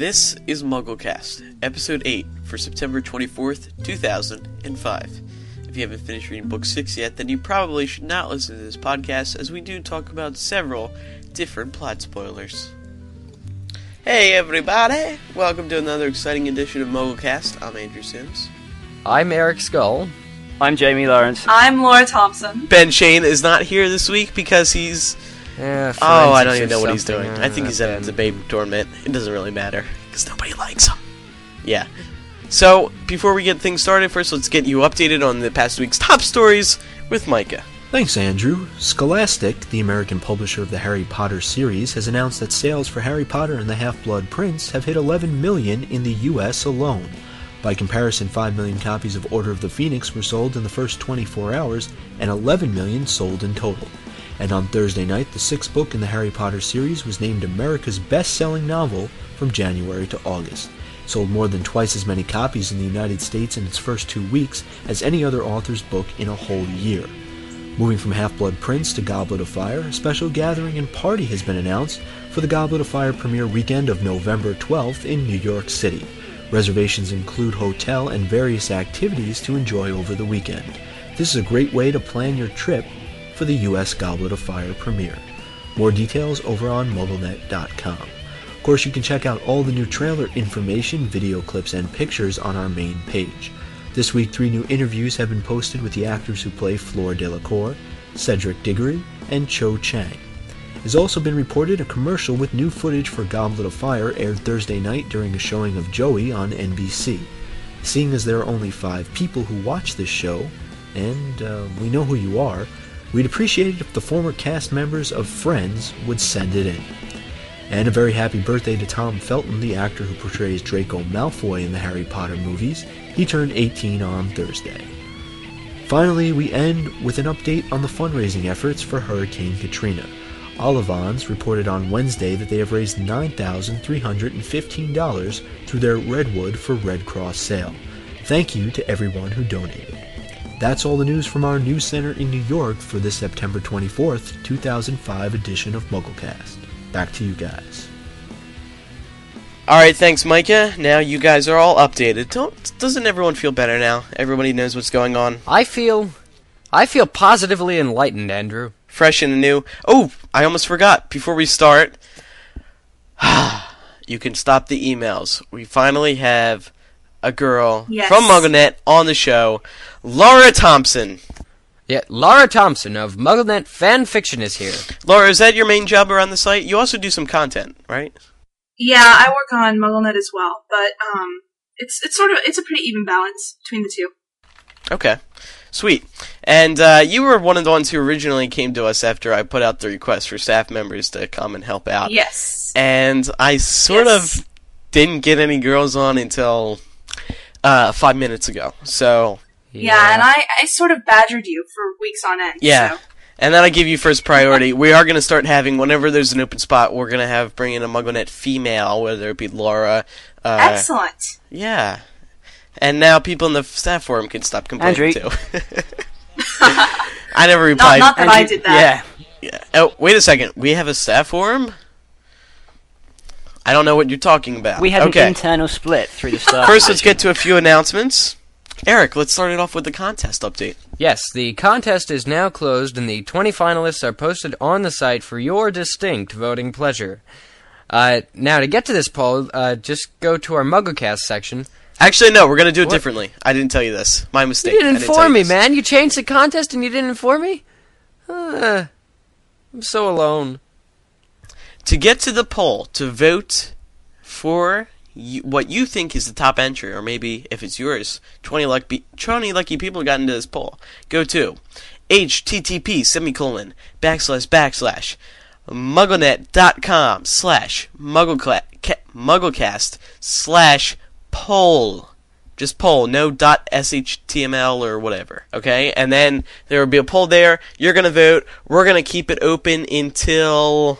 This is MuggleCast, episode 8 for September 24th, 2005. If you haven't finished reading book 6 yet, then you probably should not listen to this podcast as we do talk about several different plot spoilers. Hey everybody! Welcome to another exciting edition of MuggleCast. I'm Andrew Sims. I'm Eric Scull. I'm Jamie Lawrence. I'm Laura Thompson. Ben Schoen is not here this week because he's Yeah, Oh, I don't even know what he's doing. I think he's Uh, at a Ben. debate tournament. It doesn't really matter because nobody likes him. Yeah. So before we get things started, first let's get you updated on the past week's top stories with Micah. Thanks, Andrew. Scholastic, the American publisher of the Harry Potter series, has announced that sales for Harry Potter and the Half-Blood Prince have hit 11 million in the U.S. alone. By comparison, 5 million copies of Order of the Phoenix were sold in the first 24 hours, and 11 million sold in total. And on Thursday night, the sixth book in the Harry Potter series was named America's best-selling novel from January to August. Sold more than twice as many copies in the United States in its first two weeks as any other author's book in a whole year. Moving from Half-Blood Prince to Goblet of Fire, a special gathering and party has been announced for the Goblet of Fire premiere weekend of November 12th in New York City. Reservations include hotel and various activities to enjoy over the weekend. This is a great way to plan your trip for the US Goblet of Fire premiere. More details over on MuggleNet.com. Of course, you can check out all the new trailer information, video clips, and pictures on our main page. This week, three new interviews have been posted with the actors who play Fleur Delacour, Cedric Diggory, and Cho Chang. It has also been reported a commercial with new footage for Goblet of Fire aired Thursday night during a showing of Joey on NBC. Seeing as there are only five people who watch this show, and uh, we know who you are, we'd appreciate it if the former cast members of Friends would send it in. And a very happy birthday to Tom Felton, the actor who portrays Draco Malfoy in the Harry Potter movies. He turned 18 on Thursday. Finally, we end with an update on the fundraising efforts for Hurricane Katrina. Olivans reported on Wednesday that they have raised $9,315 through their Redwood for Red Cross sale. Thank you to everyone who donated. That's all the news from our news center in New York for this September 24th, 2005 edition of MuggleCast. Back to you guys. Alright, thanks Micah. Now you guys are all updated. Don't doesn't everyone feel better now? Everybody knows what's going on. I feel, I feel positively enlightened, Andrew. Fresh and new. Oh, I almost forgot. Before we start, you can stop the emails. We finally have a girl Yes. from MuggleNet on the show, Laura Thompson. Yeah, Laura Thompson of MuggleNet Fan Fiction is here. Laura, is that your main job around the site? You also do some content, right? Yeah, I work on MuggleNet as well, but um, it's it's sort of it's a pretty even balance between the two. Okay, sweet. And uh, you were one of the ones who originally came to us after I put out the request for staff members to come and help out. Yes. And I sort Yes. of didn't get any girls on until uh, five minutes ago. So Yeah, and I, I sort of badgered you for weeks on end. Yeah. So. And then I give you first priority. we are going to start having, whenever there's an open spot, we're going to have bring in a MuggleNet female, whether it be Laura. Uh, Excellent. Yeah. And now people in the staff forum can stop complaining Andrew. too. I never replied. not that I did that. Yeah. Yeah. Oh, wait a second. We have a staff forum? I don't know what you're talking about. We had okay. an internal split through the staff. First, let's get to a few announcements. Eric, let's start it off with the contest update. Yes, the contest is now closed and the 20 finalists are posted on the site for your distinct voting pleasure. Uh, now, to get to this poll, uh, just go to our MuggleCast section. Actually, no, we're going to do it What? differently. I didn't tell you this. My mistake. You didn't tell inform me, this. man. You changed the contest and you didn't inform me? Uh, I'm so alone. To get to the poll, to vote for you, what you think is the top entry, or maybe if it's yours, 20 lucky, 20 lucky people got into this poll. Go to http semicolon backslash backslash mugglenet.com slash mugglecast slash poll. Just poll, no dot .shtml or whatever, okay? And then there will be a poll there. You're gonna vote. We're gonna keep it open until...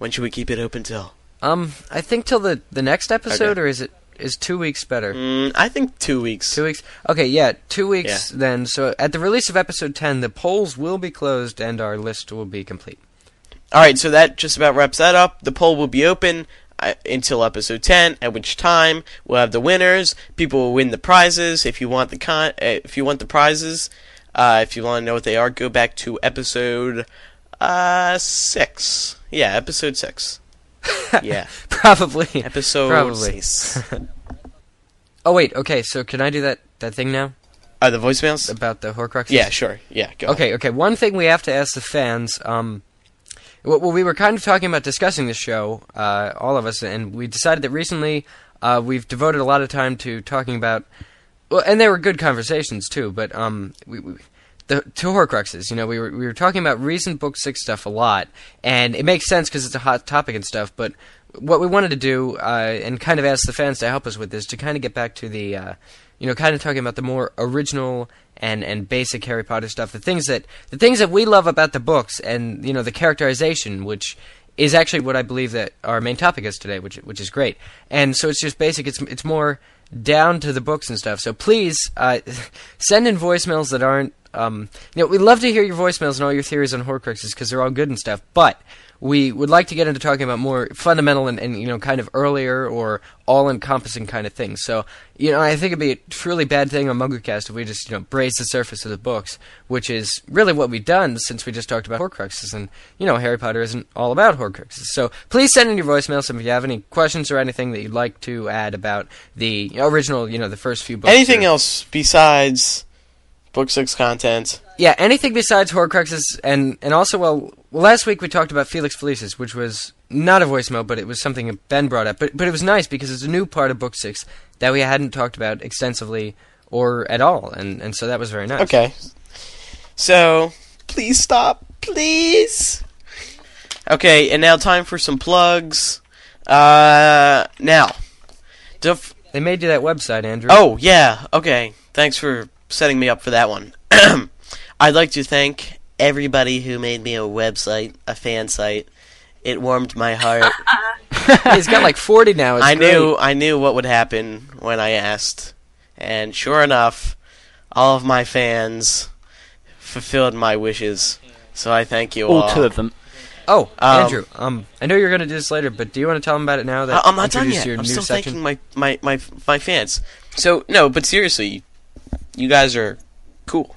When should we keep it open till? Um, I think till the, the next episode, Okay. or is it is two weeks better? Mm, I think two weeks. Two weeks. Okay, yeah, two weeks Yeah. then. So at the release of episode ten, the polls will be closed and our list will be complete. all right, so that just about wraps that up. The poll will be open uh, until episode 10, at which time we'll have the winners. People will win the prizes. If you want the con, uh, if you want the prizes, uh, if you want to know what they are, go back to episode uh six. Yeah, episode six. yeah, Probably. episode Probably. six. Oh wait, okay. So can I do that that thing now Uh, the voicemails. about the Horcruxes? Yeah, sure. Yeah, go. Okay, okay. One thing we have to ask the fans. Um, well, well, we were kind of talking about discussing the show, uh, all of us, and we decided that recently uh, we've devoted a lot of time to talking about. Well, and they were good conversations too, but um, we, we the to Horcruxes. You know, we were we were talking about recent book six stuff a lot, and it makes sense because it's a hot topic and stuff. But what we wanted to do, uh, and kind of ask the fans to help us with, is to kind of get back to the, uh, you know, kind of talking about the more original and and basic Harry Potter stuff, the things that the things that we love about the books, and you know, the characterization, which is actually what I believe that our main topic is today, which which is great. And so it's just basic. It's it's more down to the books and stuff. So please uh, send in voicemails that aren't. Um, you know, we love to hear your voicemails and all your theories on Horcruxes because they're all good and stuff. But we would like to get into talking about more fundamental and, and you know kind of earlier or all-encompassing kind of things. So you know, I think it'd be a truly bad thing on MuggleCast if we just you know braze the surface of the books, which is really what we've done since we just talked about Horcruxes. And you know, Harry Potter isn't all about Horcruxes. So please send in your voicemails if you have any questions or anything that you'd like to add about the original, you know, the first few books. Anything or- else besides book six content? yeah, anything besides Horcruxes, and and also, well, last week we talked about Felix Felicis, which was not a voicemail, but it was something Ben brought up. But but it was nice because it's a new part of Book Six that we hadn't talked about extensively or at all, and and so that was very nice. Okay. So, please stop. Please. Okay, and now time for some plugs. Uh, now. Def- They made you that website, Andrew. oh, yeah. Okay. Thanks for setting me up for that one. I'd like to thank everybody who made me a website, a fan site. It warmed my heart. he's got like forty now. It's I great. knew I knew what would happen when I asked, and sure enough, all of my fans fulfilled my wishes. So I thank you all. All two of them. Oh, Um, Andrew. Um, I know you're going to do this later, but do you want to tell them about it now? That I- I'm not done yet. I'm still section? thanking my, my, my, my fans. So no, but seriously, you guys are cool.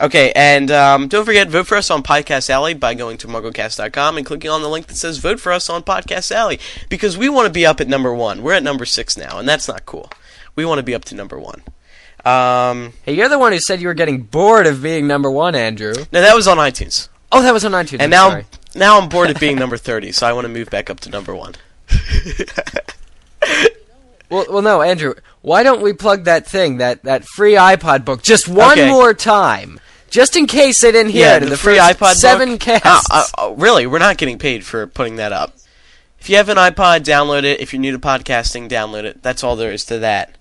Okay, and um, don't forget, vote for us on Podcast Alley by going to MuggleCast.com and clicking on the link that says "Vote for us on Podcast Alley" because we want to be up at number one. We're at number six now, and that's not cool. We want to be up to number one. Um, Hey, you're the one who said you were getting bored of being number one, Andrew. no, that was on iTunes, Oh, that was on iTunes. and I'm now sorry. now I'm bored of being number thirty, so I want to move back up to number one. Well, well, no, Andrew. Why don't we plug that thing, that that free iPod book, just one Okay. more time, just in case they didn't hear it in the, free first iPod seven book. casts. Uh, uh, uh, really, we're not getting paid for putting that up. If you have an iPod, download it. If you're new to podcasting, download it. That's all there is to that.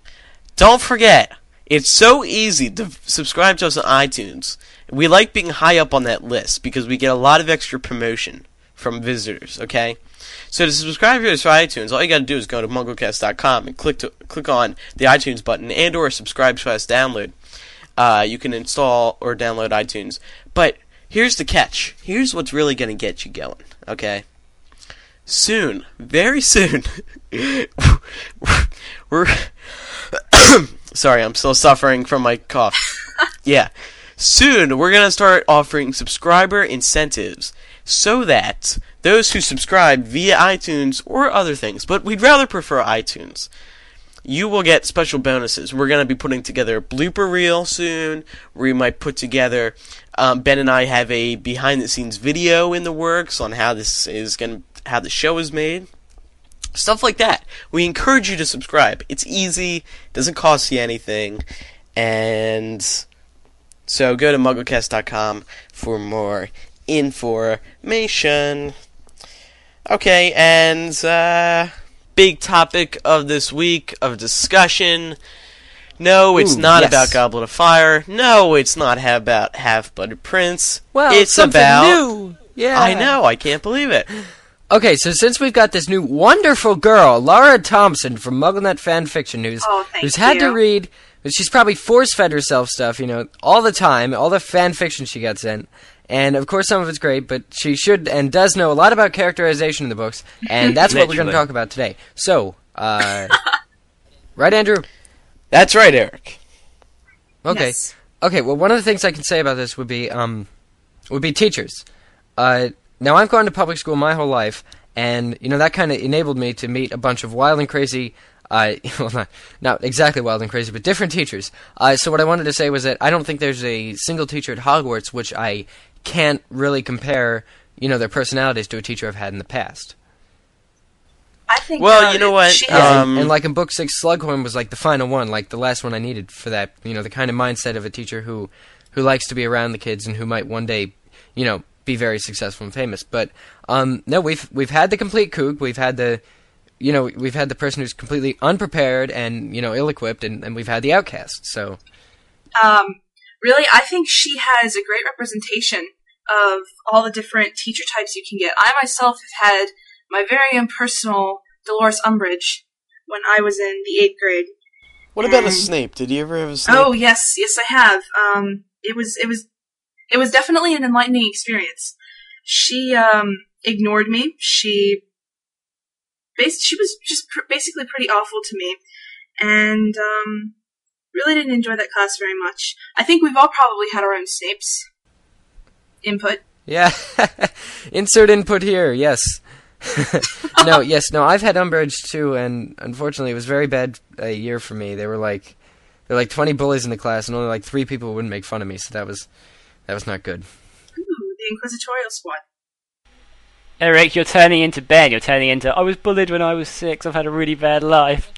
Don't forget, it's so easy to subscribe to us on iTunes. We like being high up on that list because we get a lot of extra promotion from visitors. Okay, so to subscribe to us for iTunes, all you got to do is go to MuggleCast.com and click to click on the iTunes button and or subscribe to us download. Uh, you can install or download iTunes. But here's the catch. Here's what's really going to get you going. Okay. Soon, very soon, we're. Sorry, I'm still suffering from my cough. yeah. Soon, we're going to start offering subscriber incentives so that those who subscribe via iTunes or other things, but we'd rather prefer iTunes, you will get special bonuses. We're going to be putting together a blooper reel soon. We might put together. Um, ben and I have a behind the scenes video in the works on how this is going, to, how the show is made. Stuff like that. We encourage you to subscribe. It's easy, doesn't cost you anything, and so go to MuggleCast.com for more information. Okay, and uh, big topic of this week of discussion. No, it's Ooh, not yes. about Goblet of Fire. No, it's not ha- about Half Blood Prince. well, it's something about. new. Yeah, I know. I can't believe it. Okay, so since we've got this new wonderful girl, Laura Thompson from MuggleNet Fanfiction, who's Oh, who's had to you. read, she's probably force fed herself stuff, you know, all the time, all the fan fiction she gets in, And of course, some of it's great, but she should and does know a lot about characterization in the books, and that's what we're going to talk about today. So, uh, right, Andrew? That's right, Eric. Okay. Yes. Okay. Well, one of the things I can say about this would be um, would be teachers. Uh, now I've gone to public school my whole life, and you know that kind of enabled me to meet a bunch of wild and crazy. Uh, well, not not exactly wild and crazy, but different teachers. Uh, so what I wanted to say was that I don't think there's a single teacher at Hogwarts which I can't really compare, you know, their personalities to a teacher I've had in the past. I think. Well, uh, you know what, She has, Yeah, Um, and, and like in book six, Slughorn was like the final one, like the last one I needed for that. You know, the kind of mindset of a teacher who, who likes to be around the kids and who might one day, you know, be very successful and famous. But um, no, we've we've had the complete kook. We've had the, you know, we've had the person who's completely unprepared and you know ill-equipped, and, and we've had the outcast. So um, really, I think she has a great representation of all the different teacher types you can get. I myself have had my very own personal Dolores Umbridge when I was in the eighth grade. What about a And- Snape? Did you ever have a Snape? Oh yes, yes I have. Um, it was it was it was definitely an enlightening experience. She um ignored me. She bas- she was just pr- basically pretty awful to me, and um, really didn't enjoy that class very much. I think we've all probably had our own Snapes input. yeah, insert input here. Yes. no, yes, no. I've had Umbridge too, and unfortunately, it was very bad a year for me. They were like, there were like twenty bullies in the class, and only like three people wouldn't make fun of me. So that was, that was not good. Ooh, the Inquisitorial Squad. Eric, you're turning into Ben. You're turning into. I was bullied when I was six. I've had a really bad life.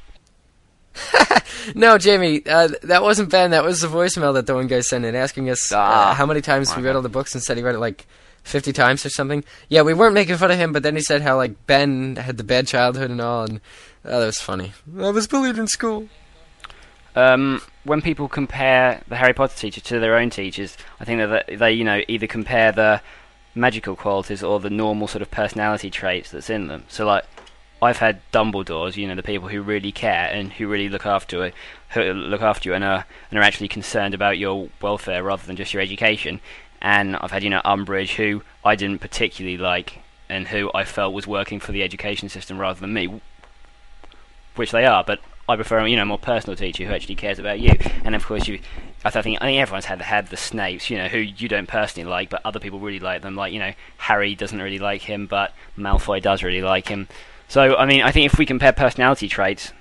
No, Jamie, uh, that wasn't Ben. That was the voicemail that the one guy sent in asking us uh, Ah. how many times we read all the books and said he read it like 50 times or something. Yeah, we weren't making fun of him, but then he said how like Ben had the bad childhood and all, and oh, that was funny. I was bullied in school. Um, when people compare the Harry Potter teacher to their own teachers, I think that they, you know, either compare the magical qualities or the normal sort of personality traits that's in them. So, like, I've had Dumbledores, you know, the people who really care and who really look after who look after you and are and are actually concerned about your welfare rather than just your education. And I've had, you know, Umbridge, who I didn't particularly like and who I felt was working for the education system rather than me, which they are, but I prefer you know a more personal teacher who actually cares about you. And of course, you, I I think I think everyone's had had the Snapes, you know, who you don't personally like, but other people really like them. Like you know, Harry doesn't really like him, but Malfoy does really like him. So I mean, I think if we compare personality traits,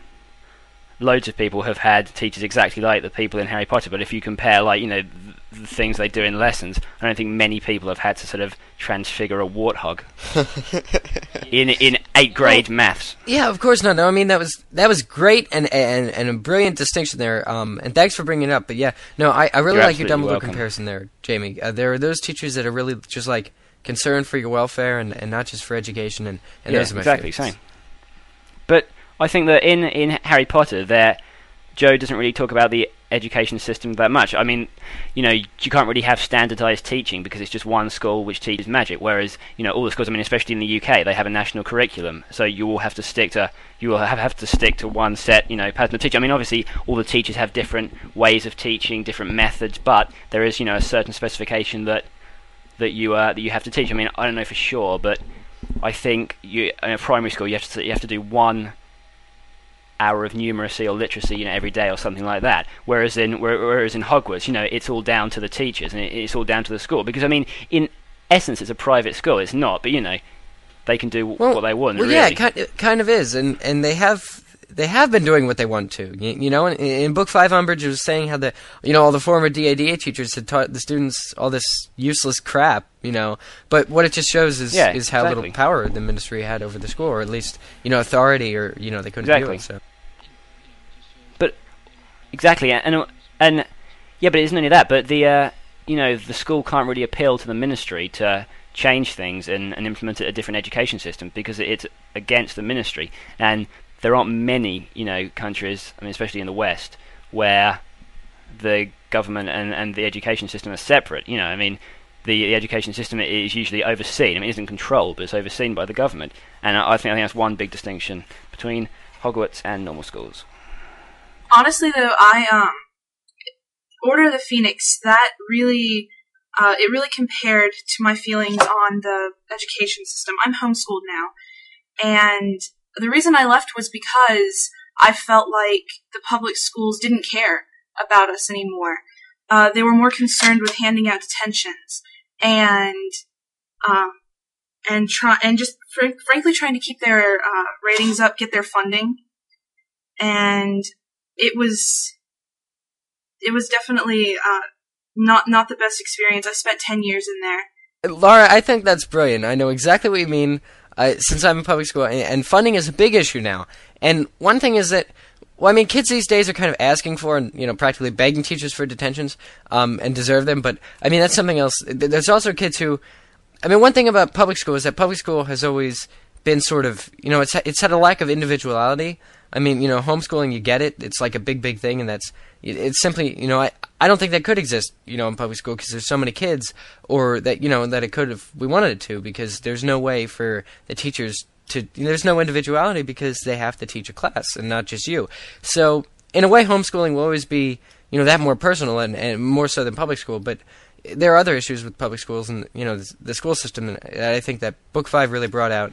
loads of people have had teachers exactly like the people in Harry Potter. But if you compare, like you know, th- the things they do in lessons, I don't think many people have had to sort of transfigure a warthog in in eighth grade maths. Yeah, of course not. No, I mean that was that was great and and, and a brilliant distinction there. Um, and thanks for bringing it up. But yeah, no, I, I really You're like your absolutely Dumbledore welcome. comparison there, Jamie. Uh, there are those teachers that are really just like concerned for your welfare and, and not just for education. And, and yeah, those exactly same. But I think that in in Harry Potter, there Joe doesn't really talk about the education system that much. I mean, you know, you can't really have standardized teaching because it's just one school which teaches magic. Whereas, you know, all the schools, I mean, especially in the UK, they have a national curriculum, so you will have to stick to you will have, have to stick to one set, you know, pattern of teaching. I mean, obviously, all the teachers have different ways of teaching, different methods, but there is, you know, a certain specification that that you uh, that you have to teach. I mean, I don't know for sure, but I think you in a primary school you have to you have to do one hour of numeracy or literacy, you know, every day or something like that. Whereas in whereas in Hogwarts, you know, it's all down to the teachers and it's all down to the school. Because I mean, in essence, it's a private school. It's not, but you know, they can do Well, what they want. Well, really. yeah, it kind, of is, and and they have they have been doing what they want to. You, you know, in, in book five, Umbridge was saying how the you know all the former DADA teachers had taught the students all this useless crap. You know, but what it just shows is Yeah, is how exactly. little power the ministry had over the school, or at least you know authority, or you know they couldn't Exactly. do it. So but Exactly, and and yeah, but it isn't only that. But the uh, you know the school can't really appeal to the ministry to change things and, and implement a different education system because it's against the ministry. And there aren't many you know countries, I mean, especially in the West, where the government and, and the education system are separate. You know, I mean. The, the education system is usually overseen. I mean, it isn't controlled, but it's overseen by the government. And I I think I think that's one big distinction between Hogwarts and normal schools. honestly though i um order of the phoenix that really uh, it really compared to my feelings on the education system. I'm homeschooled now, and the reason I left was because I felt like the public schools didn't care about us anymore. Uh, they were more concerned with handing out detentions and um, and try and just fr- frankly trying to keep their uh, ratings up, get their funding, and it was it was definitely uh, not not the best experience. I spent ten years in there. Laura, I think that's brilliant. I know exactly what you mean. Uh, since I'm in public school, and, and funding is a big issue now. And one thing is that well, I mean, kids these days are kind of asking for and you know practically begging teachers for detentions, um, and deserve them. But I mean, that's something else. There's also kids who, I mean, one thing about public school is that public school has always been sort of you know it's it's had a lack of individuality. I mean, you know, homeschooling, you get it. It's like a big, big thing, and that's it's simply you know I I don't think that could exist you know in public school because there's so many kids, or that you know that it could if we wanted it to because there's no way for the teachers to there's no individuality because they have to teach a class and not just you. So in a way, homeschooling will always be you know that more personal and, and more so than public school. But there are other issues with public schools and you know the, school system. And I think that Book Five really brought out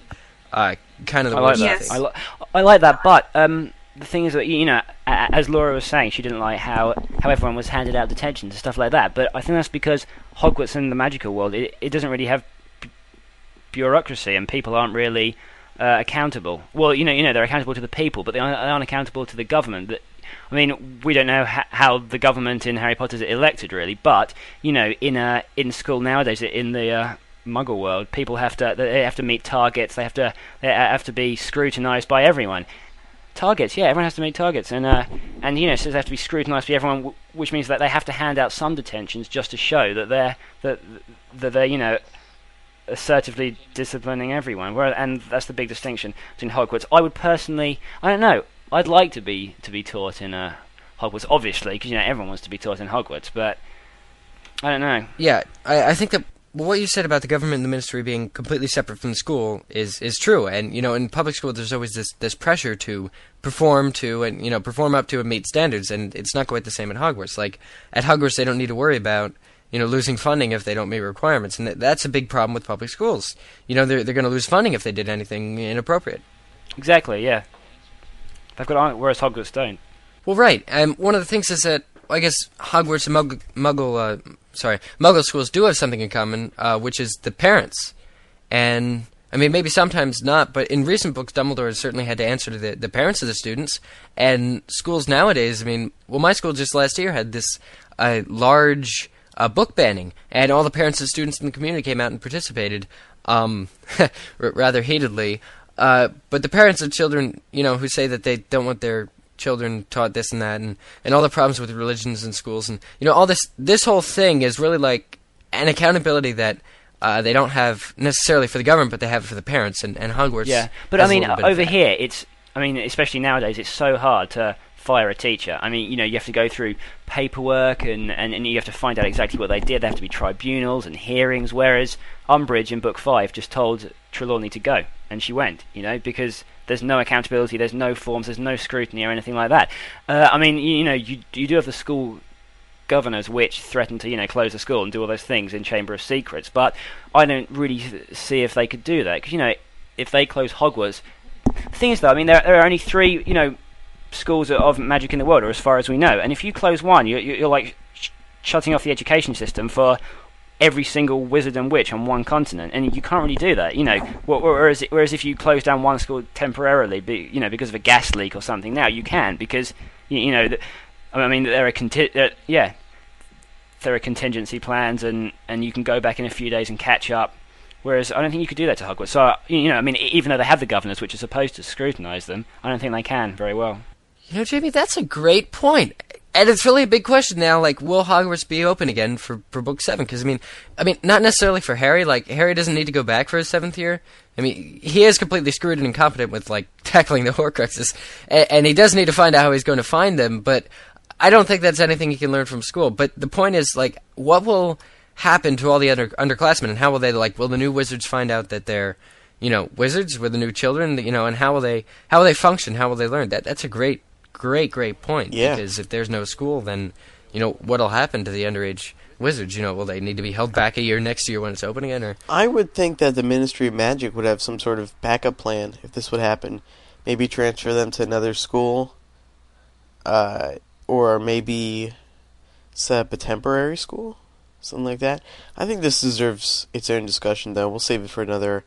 uh, kind of the I like that. Yes. I, li- I like that, but um, the thing is that you know, as Laura was saying, she didn't like how how everyone was handed out detentions and stuff like that. But I think that's because Hogwarts and the magical world, it, it doesn't really have b- bureaucracy, and people aren't really uh, accountable. Well, you know, you know, they're accountable to the people, but they aren't, they aren't accountable to the government. That I mean, we don't know ha- how the government in Harry Potter is elected, really. But you know, in uh, in school nowadays, in the uh, Muggle world, people have to they have to meet targets. They have to they have to be scrutinised by everyone. Targets, yeah, everyone has to meet targets, and uh, and you know, so they have to be scrutinised by everyone, which means that they have to hand out some detentions just to show that they're that that they're you know assertively disciplining everyone. Where, and that's the big distinction between Hogwarts. I would personally, I don't know, I'd like to be to be taught in uh, Hogwarts, obviously, because you know everyone wants to be taught in Hogwarts, but I don't know. Yeah, I, I think that what you said about the government and the ministry being completely separate from the school is is true. And you know, in public school, there's always this this pressure to perform to and you know perform up to and meet standards, and it's not quite the same at Hogwarts. Like at Hogwarts, they don't need to worry about you know losing funding if they don't meet requirements, and that, that's a big problem with public schools. You know, they're they're going to lose funding if they did anything inappropriate. Exactly, yeah. They've got whereas Hogwarts don't. Well, right. Um, one of the things is that I guess Hogwarts and Muggle, Muggle uh, sorry, Muggle schools do have something in common, uh, which is the parents. And I mean, maybe sometimes not, but in recent books, Dumbledore has certainly had to answer to the, the parents of the students. And schools nowadays, I mean, well, my school just last year had this uh, large uh, book banning, and all the parents of students in the community came out and participated, um, rather heatedly. Uh, but the parents of children, you know, who say that they don't want their children taught this and that, and, and all the problems with religions in schools, and you know, all this this whole thing is really like an accountability that uh, they don't have necessarily for the government, but they have it for the parents and, and Hogwarts. Yeah, but I mean, little bit of over here, it's. I mean, especially nowadays, it's so hard to fire a teacher. I mean, you know, you have to go through paperwork and, and, and you have to find out exactly what they did. There have to be tribunals and hearings. Whereas Umbridge in Book Five just told Trelawney to go, and she went. You know, because there's no accountability, there's no forms, there's no scrutiny or anything like that. Uh, I mean, you, you know, you you do have the school governors which threaten to you know close the school and do all those things in Chamber of Secrets, but I don't really see if they could do that because you know if they close Hogwarts, the thing is though, I mean there, there are only three you know schools of magic in the world, or as far as we know, and if you close one, you're, you're like sh- shutting off the education system for every single wizard and witch on one continent, and you can't really do that, you know. Whereas, whereas if you close down one school temporarily, you know, because of a gas leak or something, now you can because you, know, I mean, there are conti- uh, yeah, there are contingency plans, and and you can go back in a few days and catch up. Whereas I don't think you could do that to Hogwarts. So you know, I mean, even though they have the governors, which are supposed to scrutinise them, I don't think they can very well. You know, Jamie, that's a great point. And it's really a big question now. Like, will Hogwarts be open again for, for Book Seven? Because I mean, I mean, not necessarily for Harry. Like, Harry doesn't need to go back for his seventh year. I mean, he is completely screwed and incompetent with like tackling the Horcruxes, and, and he does need to find out how he's going to find them. But I don't think that's anything he can learn from school. But the point is, like, what will happen to all the other underclassmen, and how will they like? Will the new wizards find out that they're you know, wizards with the new children, you know, and how will they how will they function? How will they learn? That that's a great, great, great point. Yeah. Because if there's no school, then you know what'll happen to the underage wizards? You know, will they need to be held back a year next year when it's open again, or I would think that the Ministry of Magic would have some sort of backup plan if this would happen. Maybe transfer them to another school, uh, or maybe set up a temporary school, something like that. I think this deserves its own discussion, though. We'll save it for another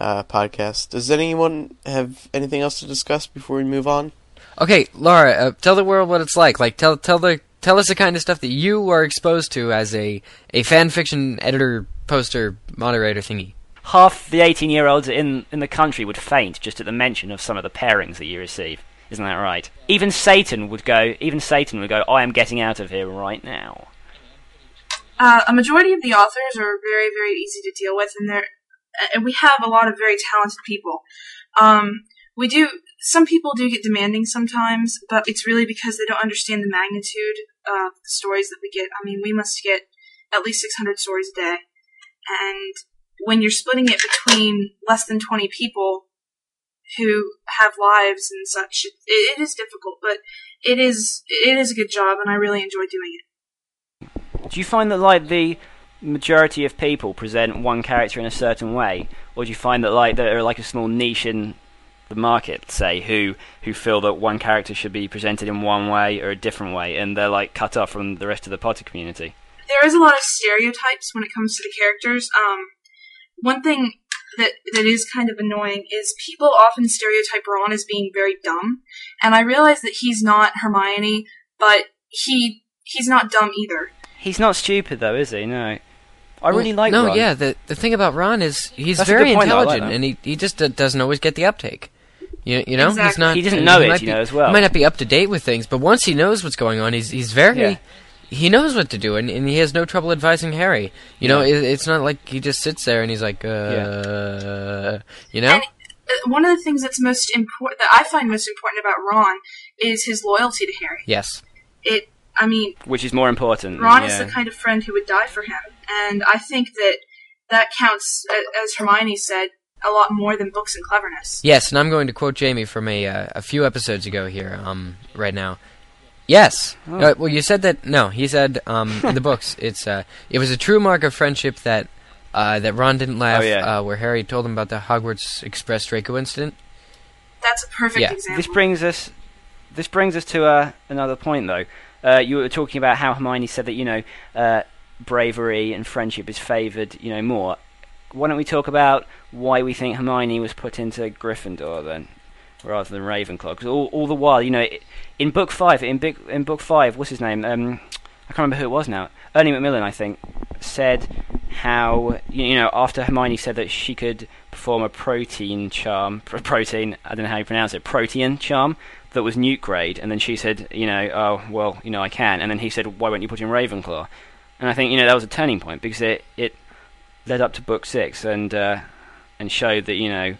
uh, podcast. Does anyone have anything else to discuss before we move on? Okay, Laura, uh, tell the world what it's like. Like, tell tell the tell us the kind of stuff that you are exposed to as a a fan fiction editor, poster, moderator thingy. Half the 18 year olds in, in the country would faint just at the mention of some of the pairings that you receive. Isn't that right? Even Satan would go. Even Satan would go. I am getting out of here right now. Uh, a majority of the authors are very, very easy to deal with, and they're and we have a lot of very talented people. Um, we do. Some people do get demanding sometimes, but it's really because they don't understand the magnitude of the stories that we get. I mean, we must get at least 600 stories a day, and when you're splitting it between less than 20 people who have lives and such, it, it is difficult, but it is it is a good job, and I really enjoy doing it. Do you find that like the majority of people present one character in a certain way, or do you find that like there are like a small niche in the market, say, who who feel that one character should be presented in one way or a different way, and they're like cut off from the rest of the Potter community? There is a lot of stereotypes when it comes to the characters. Um, one thing that that is kind of annoying is people often stereotype Ron as being very dumb, and I realize that he's not Hermione, but he he's not dumb either. He's not stupid though, is he? No. I really like no, Ron. yeah. The the thing about Ron is he's That's very good point, though, I like intelligent, and he he just uh, doesn't always get the uptake. You, you know, he's not. He doesn't know it, might you be- know, as well. He might not be up to date with things, but once he knows what's going on, he's he's very. Yeah. He knows what to do, and, and he has no trouble advising Harry. You know, it, it's not like he just sits there and he's like, uh, you know. And uh, one of the things that's most important that I find most important about Ron is his loyalty to Harry. yes. It, I mean, Which is more important. Ron yeah. is the kind of friend who would die for him, and I think that that counts, as Hermione said, a lot more than books and cleverness. Yes, and I'm going to quote Jamie from a uh, a few episodes ago here, um, right now. Yes. Oh. Uh, well, you said that. No, he said um, in the books. It's uh, it was a true mark of friendship that uh, that Ron didn't laugh. Oh, yeah. uh, where Harry told him about the Hogwarts Express Draco incident. That's a perfect Yeah. example. This brings us. This brings us to uh, another point, though. Uh, you were talking about how Hermione said that you know uh, bravery and friendship is favoured, you know, more. Why don't we talk about why we think Hermione was put into Gryffindor then, rather than Ravenclaw? Because all, all the while, you know, in book five, in big in book five, what's his name? Um, I can't remember who it was now. Ernie Macmillan, I think, said how you know after Hermione said that she could perform a protein charm, pr- protein, I don't know how you pronounce it, protein charm that was NEWT grade, and then she said, you know, oh well, you know, I can, and then he said, why won't you put in Ravenclaw? And I think you know that was a turning point because it it led up to book six and uh, and showed that you know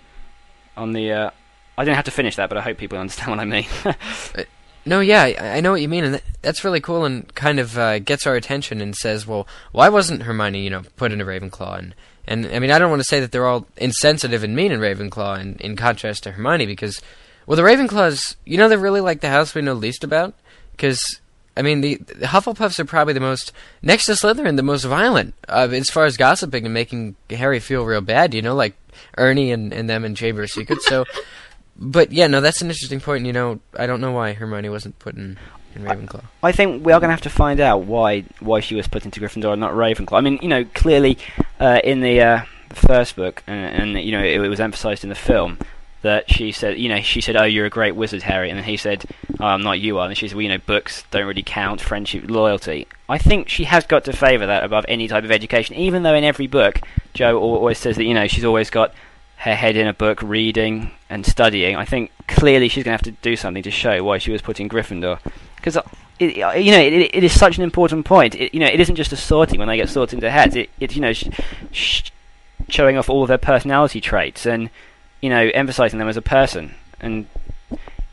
on the uh, I didn't have to finish that, but I hope people understand what I mean. No, yeah, I, know what you mean, and that, that's really cool, and kind of uh, gets our attention and says, well, why wasn't Hermione, you know, put into Ravenclaw? And, and I mean, I don't want to say that they're all insensitive and mean in Ravenclaw, in, in contrast to Hermione, because, well, the Ravenclaws, you know, they're really like the house we know least about, because. I mean, the, the Hufflepuffs are probably the most, next to Slytherin, the most violent uh, as far as gossiping and making Harry feel real bad. You know, like Ernie and, and them in Chamber of Secrets. So, but yeah, no, that's an interesting point. You know, I don't know why Hermione wasn't put in, in Ravenclaw. I think we are going to have to find out why why she was put into Gryffindor and not Ravenclaw. I mean, you know, clearly uh, in the, uh, the first book, and, and you know, it, it was emphasised in the film that she said, you know, she said, "Oh, you're a great wizard, Harry," and then he said, oh, "I'm not. You are." And she said, "Well, you know, books don't really count. Friendship, loyalty." I think she has got to favour that above any type of education, even though in every book, Joe always says that you know she's always got her head in a book, reading and studying. I think clearly she's going to have to do something to show why she was put in Gryffindor, because uh, it, uh, you know it, it is such an important point. It, you know, it isn't just a sorting when they get sorted into heads. It, it you know, sh- sh- showing off all of their personality traits and you know emphasizing them as a person and.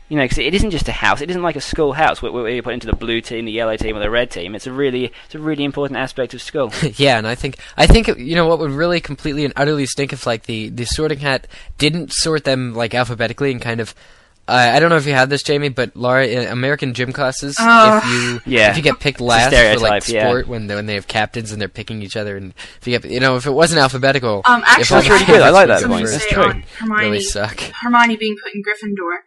You know, because it isn't just a house. It isn't like a school house where, where you put into the blue team, the yellow team, or the red team. It's a really, it's a really important aspect of school. yeah, and I think I think you know what would really completely and utterly stink if like the the sorting hat didn't sort them like alphabetically and kind of I I don't know if you had this, Jamie, but Laura, in American gym classes, Oh. if you Yeah. if you get picked last for like stereotype, yeah. sport when they, when they have captains and they're picking each other, and if you get you know if it wasn't alphabetical, Um, actually, That's really good. I like that favorites point. were Something to That's true. on Hermione, really suck. Hermione being put in Gryffindor.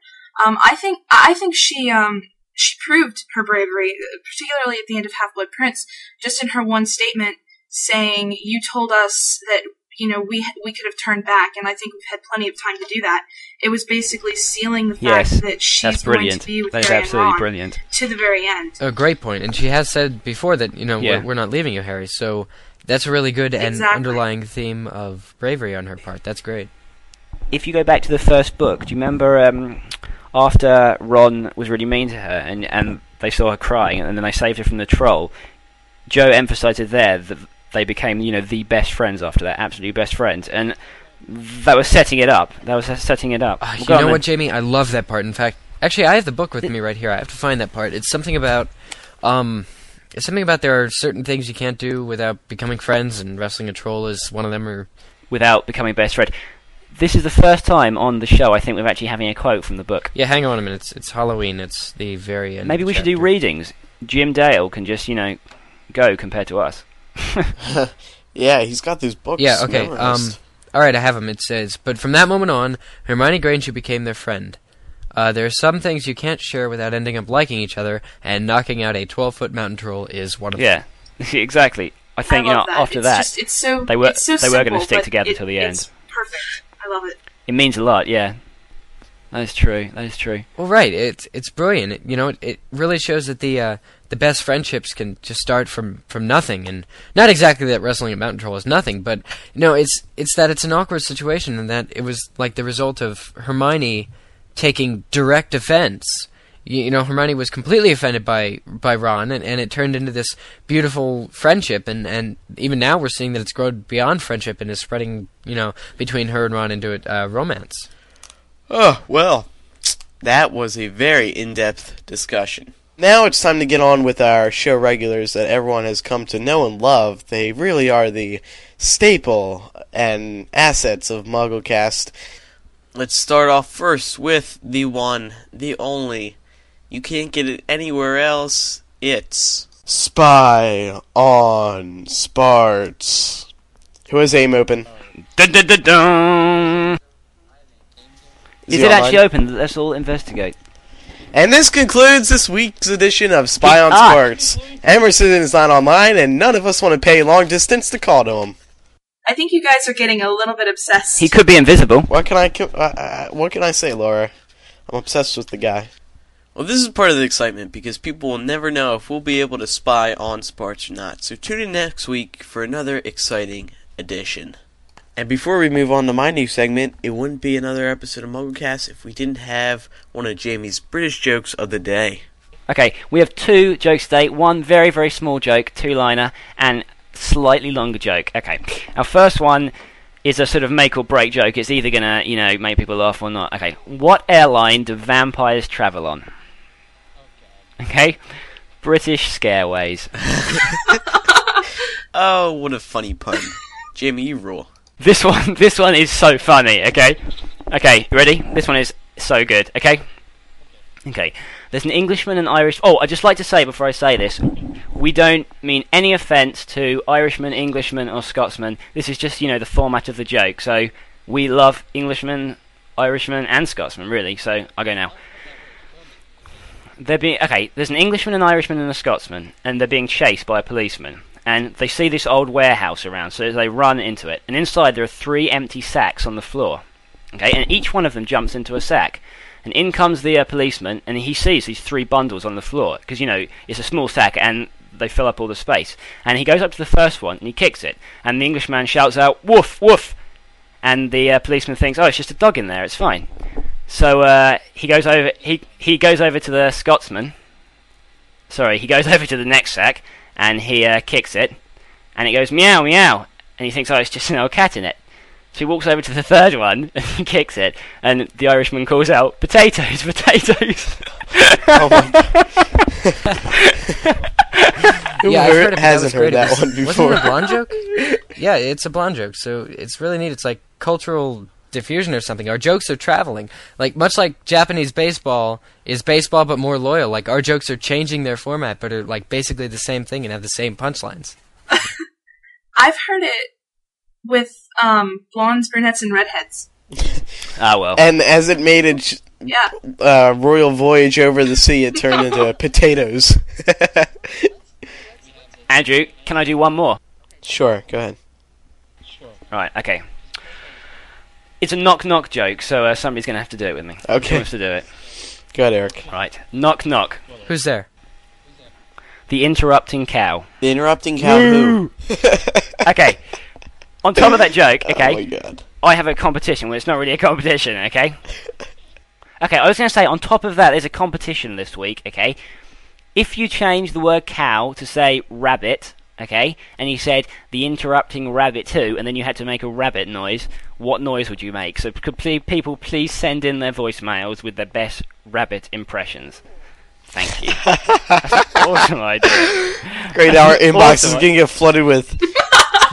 Um, I think I think she um she proved her bravery, uh, particularly at the end of Half Blood Prince, just in her one statement saying, "You told us that." You know, we we could have turned back, and I think we've had plenty of time to do that. It was basically sealing the fact Yes, that she's That's going brilliant. to be with That is Harry and absolutely Ron brilliant. to the very end. A great point, and she has said before that you know Yeah. we're, we're not leaving you, Harry. So that's a really good and Exactly. underlying theme of bravery on her part. That's great. If you go back to the first book, do you remember um, after Ron was really mean to her and, and they saw her crying and then they saved her from the troll? Joe emphasised there that they became, you know, the best friends after that, absolutely best friends, and that was setting it up. That was setting it up. Uh, you on know then. what, Jamie? I love that part. In fact, actually, I have the book with me right here. I have to find that part. It's something about, um, it's something about there are certain things you can't do without becoming friends, and wrestling a troll is one of them. Or Without becoming best friend. This is the first time on the show I think we're actually having a quote from the book. yeah, hang on a minute. It's, it's Halloween. It's the very end. Maybe we should do readings. Jim Dale can just, you know, go compared to us. Yeah, he's got these books. Yeah, okay, Um, All right, I have them. It says, but from that moment on, Hermione Granger became their friend. Uh, there are some things you can't share without ending up liking each other, and knocking out a 12-foot mountain troll is one of them. Yeah, exactly. I think I you know that. after it's that Just, it's so they were- it's so they were gonna stick together it- till the it's end. Perfect. I love it. it means a lot. Yeah, that is true. That is true. Well, right. It's it's brilliant. It, you know, it, it really shows that the uh, the best friendships can just start from, from nothing, and not exactly that wrestling a mountain troll is nothing, but you know, it's it's that it's an awkward situation, and that it was like the result of Hermione taking direct offense. You, you know, Hermione was completely offended by by Ron, and, and it turned into this beautiful friendship, and, and even now we're seeing that it's grown beyond friendship and is spreading, you know, between her and Ron into a uh, romance. Oh, well, that was a very in depth discussion. Now it's time to get on with our show regulars that everyone has come to know and love. They really are the staple and assets of MuggleCast. Let's start off first with the one, the only. You can't get it anywhere else. It's Spy on Spartz. Who has AIM open? Dun, dun, dun, dun. Is, he it online? actually open? Let's all investigate. And this concludes this week's edition of Spy on Ah. Spartz. Emerson is not online, and none of us want to pay long distance to call to him. I think you guys are getting a little bit obsessed. He could be invisible. What can I? Uh, uh, what can I say, Laura? I'm obsessed with the guy. Well, this is part of the excitement because people will never know if we'll be able to spy on Spartz or not. So tune in next week for another exciting edition. And before we move on to my new segment, it wouldn't be another episode of MuggleCast if we didn't have one of Jamie's British jokes of the day. Okay, we have two jokes today. One very, very small joke, two-liner, and slightly longer joke. Okay, our first one is a sort of make or break joke. It's either gonna, you know, make people laugh or not. Okay, what airline do vampires travel on? Okay, British Scareways. Oh, what a funny pun. Jamie, you rule. This one, this one is so funny. Okay, okay, ready? This one is so good. Okay, okay. There's an Englishman and Irish. Oh, I'd just like to say before I say this, we don't mean any offence to Irishmen, Englishmen, or Scotsmen. This is just you know the format of the joke. So we love Englishmen, Irishmen, and Scotsmen really. So I go now. They're being okay. There's an Englishman, an Irishman, and a Scotsman, and they're being chased by a policeman. And they see this old warehouse around, so they run into it. And inside there are three empty sacks on the floor. Okay, and each one of them jumps into a sack. And in comes the uh, policeman, and he sees these three bundles on the floor because you know it's a small sack, and they fill up all the space. And he goes up to the first one and he kicks it, and the Englishman shouts out "Woof, woof!" And the uh, policeman thinks, "Oh, it's just a dog in there. It's fine." So uh, he goes over. He he goes over to the Scotsman. Sorry, he goes over to the next sack and he uh, kicks it, and it goes meow meow, and he thinks, "Oh, it's just an old cat in it." So he walks over to the third one and he kicks it, and the Irishman calls out, "Potatoes, potatoes!" Oh my Who yeah, I've heard- heard it, but hasn't that heard great. that one before? Wasn't it a blonde joke? yeah, it's a blonde joke, so it's really neat. It's like cultural diffusion or something. Our jokes are traveling. Like much like Japanese baseball is baseball but more loyal. Like our jokes are changing their format but are like basically the same thing and have the same punchlines. I've heard it with um, blondes, brunettes, and redheads. Ah well. And as it made its Yeah. uh, royal voyage over the sea, it turned into potatoes. Andrew, can I do one more? sure, go ahead. Sure. Right. Okay. It's a knock knock joke, so uh, somebody's going to have to do it with me. Who Okay. wants to do it? Go ahead, Eric. Right. Knock knock. Who's there? The interrupting cow. The interrupting cow who? Okay. On top of that joke, okay. Oh okay, my god. I have a competition. Well, it's not really a competition, okay? Okay, I was going to say, on top of that, there's a competition this week, okay? If you change the word cow to say rabbit, okay, and you said the interrupting rabbit too, and then you had to make a rabbit noise, what noise would you make? So, could ple- people please send in their voicemails with their best rabbit impressions? Thank you. Awesome idea. Great, our inbox is gonna get flooded with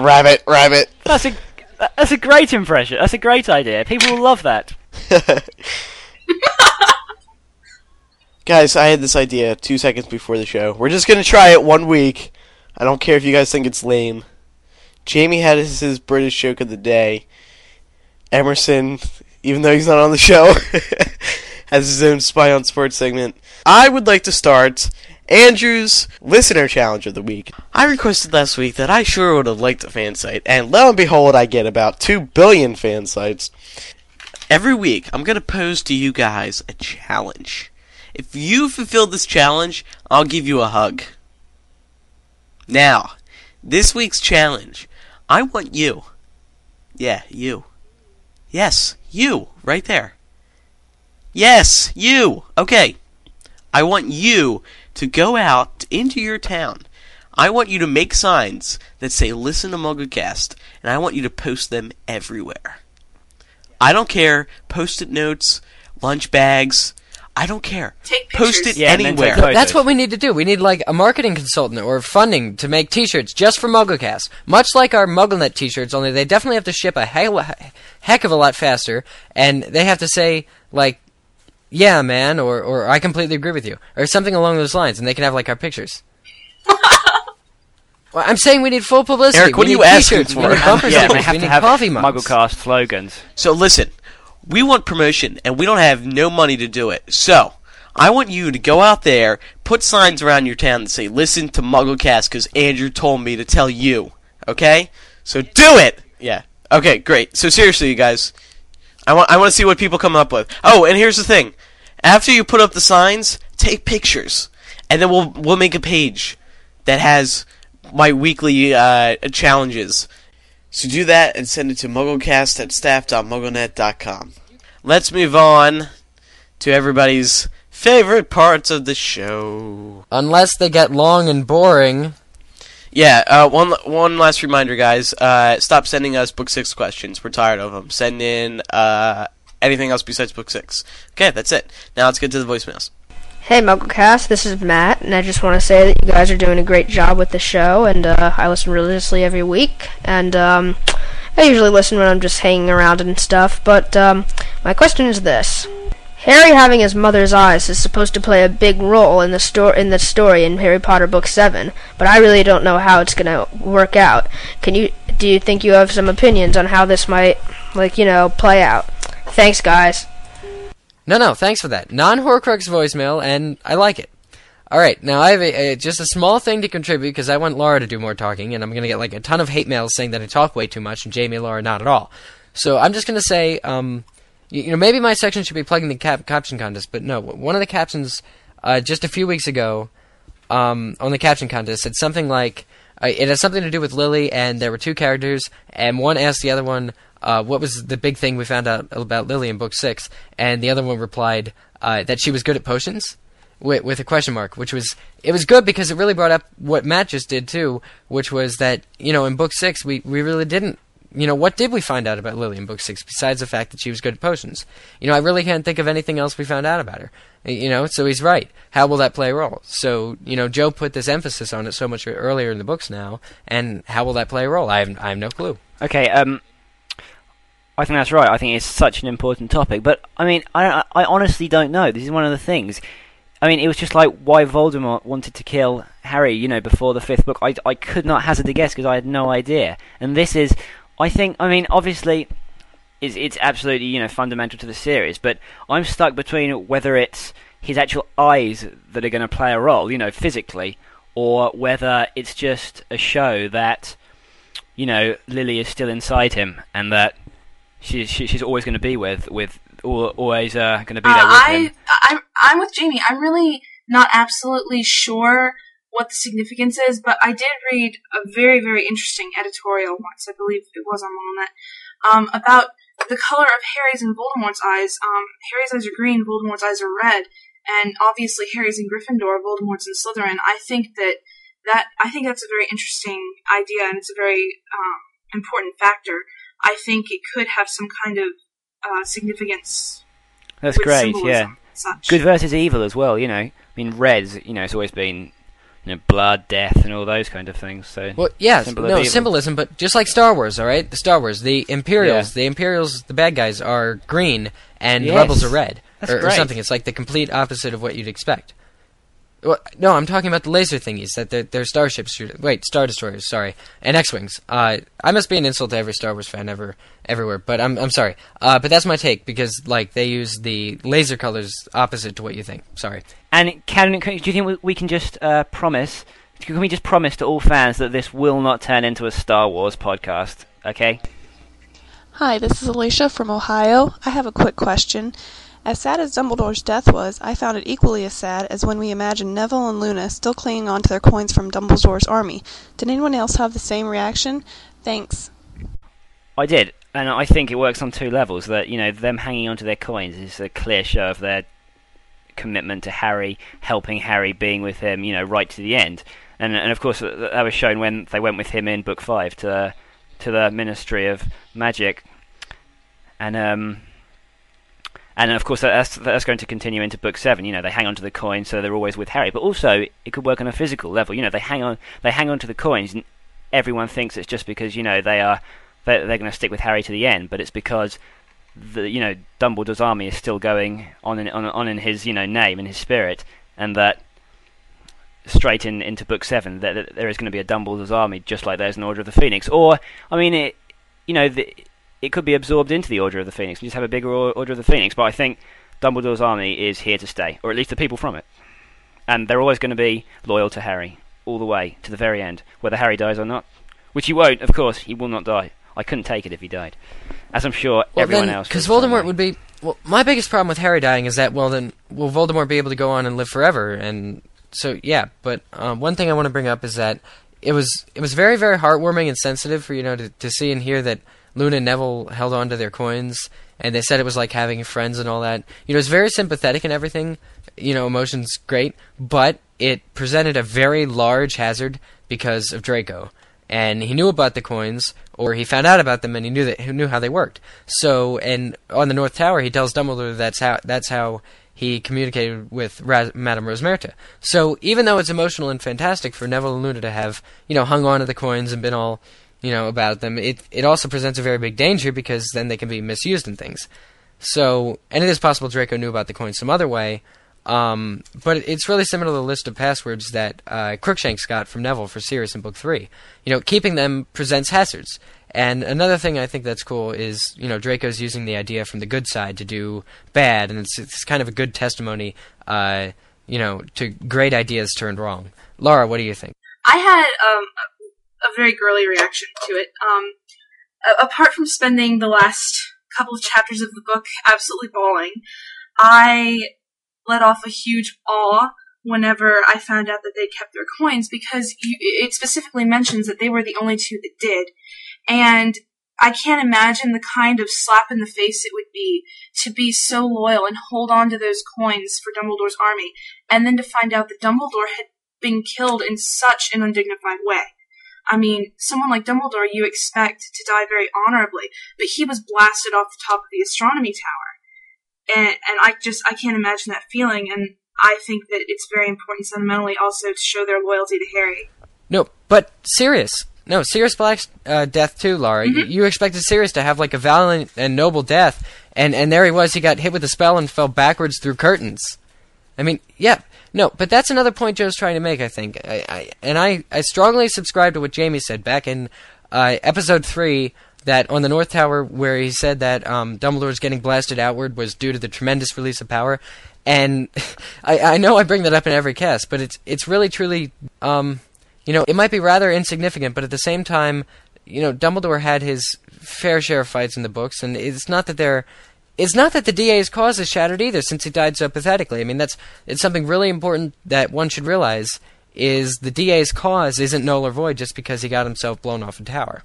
rabbit, rabbit. That's a that's a great impression. That's a great idea. People will love that. Guys, I had this idea two seconds before the show. We're just gonna try it one week. I don't care if you guys think it's lame. Jamie had his, his British joke of the day. Emerson, even though he's not on the show, has his own Spy on Spartz segment. I would like to start Andrew's listener challenge of the week. I requested last week that I sure would have liked a fan site, and lo and behold, I get about 2 billion fan sites. Every week, I'm going to pose to you guys a challenge. If you fulfill this challenge, I'll give you a hug. Now, this week's challenge, I want you. Yeah, you. Yes, you, right there. Yes, you. Okay. I want you to go out into your town. I want you to make signs that say listen to MuggleCast, and I want you to post them everywhere. I don't care. Post it notes, lunch bags. I don't care. Take Post it Yeah, and then take anywhere. That's what we need to do. We need like a marketing consultant or funding to make T-shirts just for MuggleCast. Much like our MuggleNet T-shirts, only they definitely have to ship a heck, heck of a lot faster, and they have to say like, "Yeah, man," or or "I completely agree with you," or something along those lines, and they can have like our pictures. well, I'm saying we need full publicity. Eric, what we are you asking T-shirts, for? We need bumper yeah, and they stickers. have We to need have coffee mugs. MuggleCast slogans. So listen, we want promotion, and we don't have no money to do it. So I want you to go out there, put signs around your town that say "Listen to MuggleCast" because Andrew told me to tell you. Okay, so do it. Yeah. Okay, great. So seriously, you guys, I want I want to see what people come up with. Oh, and here's the thing: after you put up the signs, take pictures, and then we'll we'll make a page that has my weekly uh, challenges. So do that and send it to mugglecast at staff.mugglenet.com. Let's move on to everybody's favorite parts of the show. Unless they get long and boring. Yeah, uh, one one last reminder, guys. Uh, stop sending us book six questions. We're tired of them. Send in uh, anything else besides book six. Okay, that's it. Now let's get to the voicemails. Hey MuggleCast, this is Matt, and I just want to say that you guys are doing a great job with the show, and uh, I listen religiously every week, and um, I usually listen when I'm just hanging around and stuff. But um, my question is this: Harry having his mother's eyes is supposed to play a big role in the sto- in the story in Harry Potter Book Seven, but I really don't know how it's gonna work out. Can you? Do you think you have some opinions on how this might, like you know, play out? Thanks, guys. No, no, thanks for that. Non Horcrux voicemail, and I like it. All right, now I have a, a, just a small thing to contribute because I want Laura to do more talking, and I'm going to get like a ton of hate mails saying that I talk way too much, and Jamie and Laura not at all. So I'm just going to say, um, you, you know, maybe my section should be plugging the cap- caption contest, but no, one of the captions uh, just a few weeks ago um, on the caption contest said something like it has something to do with Lily, and there were two characters, and one asked the other one uh, what was the big thing we found out about Lily in book six, and the other one replied uh, that she was good at potions. With, with a question mark, which was it was good because it really brought up what Matt just did too, which was that you know in book six we, we really didn't you know what did we find out about Lily in book six besides the fact that she was good at potions? You know I really can't think of anything else we found out about her. You know, so he's right. How will that play a role? So, you know, Joe put this emphasis on it so much earlier in the books now, and how will that play a role? I have, I have no clue. Okay, um, I think that's right. I think it's such an important topic. But I mean, I I honestly don't know. This is one of the things. I mean, it was just like why Voldemort wanted to kill Harry, you know, before the fifth book. I, I could not hazard a guess because I had no idea. And this is, I think, I mean, obviously, it's, it's absolutely, you know, fundamental to the series, but I'm stuck between whether it's his actual eyes that are going to play a role, you know, physically, or whether it's just a show that, you know, Lily is still inside him and that she, she she's always going to be with, with always uh, going to be there Uh, with I, him. I'm, I'm with Jamie. I'm really not absolutely sure what the significance is, but I did read a very, very interesting editorial once. I believe it was on Walnut um, about the color of Harry's and Voldemort's eyes. Um, Harry's eyes are green, Voldemort's eyes are red, and obviously Harry's in Gryffindor, Voldemort's in Slytherin. I think that that I think that's a very interesting idea, and it's a very um, important factor. I think it could have some kind of uh, significance That's great, yeah. Such. Good versus evil as well, you know. I mean, Reds, you know, it's always been, you know, blood, death, and all those kind of things. So Well, yeah, Symbol no symbolism, but just like Star Wars, all right. The Star Wars, the Imperials, the Imperials, the bad guys are green, and the Yes. rebels are red, That's or, or something. It's like the complete opposite of what you'd expect. Well, no, I'm talking about the laser thingies that they're, they're starships. shoot- Wait, star destroyers. Sorry, and X-wings. Uh, I must be an insult to every Star Wars fan ever, everywhere. But I'm I'm sorry. Uh, but that's my take because like they use the laser colors opposite to what you think. Sorry. And can, can do you think we, we can just uh, promise? Can we just promise to all fans that this will not turn into a Star Wars podcast? Okay. Hi, this is Alicia from Ohio. I have a quick question. As sad as Dumbledore's death was, I found it equally as sad as when we imagined Neville and Luna still clinging on to their coins from Dumbledore's army. Did anyone else have the same reaction? Thanks. I did, and I think it works on two levels. That you know, them hanging onto their coins is a clear show of their commitment to Harry, helping Harry, being with him, you know, right to the end. And and of course, that that was shown when they went with him in Book Five to to the Ministry of Magic, and um. And of course, that's that's going to continue into book seven. You know, they hang on to the coins, so they're always with Harry. But also, it could work on a physical level. You know, they hang on, they hang on to the coins, and everyone thinks it's just because you know they are they're, they're going to stick with Harry to the end, but it's because the you know Dumbledore's army is still going on in on, on in his you know name and his spirit, and that straight in into book seven that, that there is going to be a Dumbledore's army just like there's an Order of the Phoenix, or I mean it you know the, it could be absorbed into the Order of the Phoenix and just have a bigger Order of the Phoenix, but I think Dumbledore's army is here to stay, or at least the people from it, and they're always going to be loyal to Harry all the way to the very end, whether Harry dies or not. Which he won't, of course. He will not die. I couldn't take it if he died, as I'm sure Well, everyone then, else. because feels the same Voldemort would be. Well, my biggest problem with Harry dying is that, well, then, will Voldemort be able to go on and live forever? And so, yeah. But um, one thing I want to bring up is that it was it was very very heartwarming and sensitive for you know to, to see and hear that Luna and Neville held on to their coins, and they said it was like having friends and all that. You know, it's very sympathetic and everything. You know, emotions great, but it presented a very large hazard because of Draco and he knew about the coins, or he found out about them, and he knew that he knew how they worked. So, and on the North Tower, he tells Dumbledore that's how that's how he communicated with Raz- Madame Rosmerta. So, even though it's emotional and fantastic for Neville and Luna to have you know hung on to the coins and been all you know about them, it it also presents a very big danger because then they can be misused in things. So, and it is possible Draco knew about the coins some other way. Um, but it's really similar to the list of passwords that uh, Crookshanks got from Neville for Sirius in Book Three. You know, keeping them presents hazards. And another thing I think that's cool is you know Draco's using the idea from the good side to do bad, and it's it's kind of a good testimony, uh, you know, to great ideas turned wrong. Laura, what do you think? I had um, a very girly reaction to it. Um, apart from spending the last couple of chapters of the book absolutely bawling, I let off a huge awe whenever I found out that they kept their coins because you, it specifically mentions that they were the only two that did. And I can't imagine the kind of slap in the face it would be to be so loyal and hold on to those coins for Dumbledore's army, and then to find out that Dumbledore had been killed in such an undignified way. I mean, someone like Dumbledore you expect to die very honorably, but he was blasted off the top of the astronomy tower. And, and I just, I can't imagine that feeling, and I think that it's very important sentimentally also to show their loyalty to Harry. No, but serious. No, Sirius Black's uh, death too, Laura. You, you expected Sirius to have like a valiant and noble death, and and there he was. He got hit with a spell and fell backwards through curtains. I mean, yeah, no, but that's another point Joe's trying to make. I think, I, I and I I strongly subscribe to what Jamie said back in uh, episode three. That on the North Tower, where he said that um, Dumbledore's getting blasted outward was due to the tremendous release of power, and I, I know I bring that up in every cast, but it's it's really truly um, you know, it might be rather insignificant, but at the same time, you know, Dumbledore had his fair share of fights in the books, and it's not that they're. It's not that the DA's cause is shattered either, since he died so pathetically. I mean, that's it's something really important that one should realize is the DA's cause isn't null or void just because he got himself blown off a tower.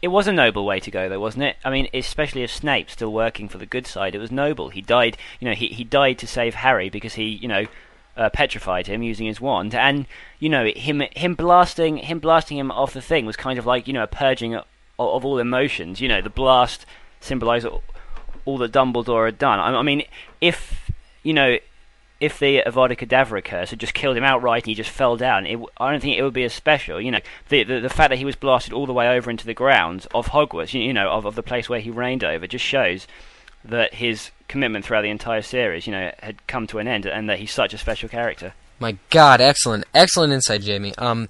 It was a noble way to go, though, wasn't it? I mean, especially if Snape still working for the good side, it was noble. He died, you know, he he died to save Harry because he, you know, uh, petrified him using his wand, and you know, him him blasting him blasting him off the thing was kind of like you know a purging of, of all emotions. You know, the blast symbolised all, that Dumbledore had done. I, I mean, if you know if the Avada Kedavra curse had just killed him outright and he just fell down, it, I don't think it would be as special. You know, the, the, the fact that he was blasted all the way over into the grounds of Hogwarts, you, you know, of, of the place where he reigned over, just shows that his commitment throughout the entire series, you know, had come to an end, and that he's such a special character. My God, excellent, excellent insight, Jamie. Um,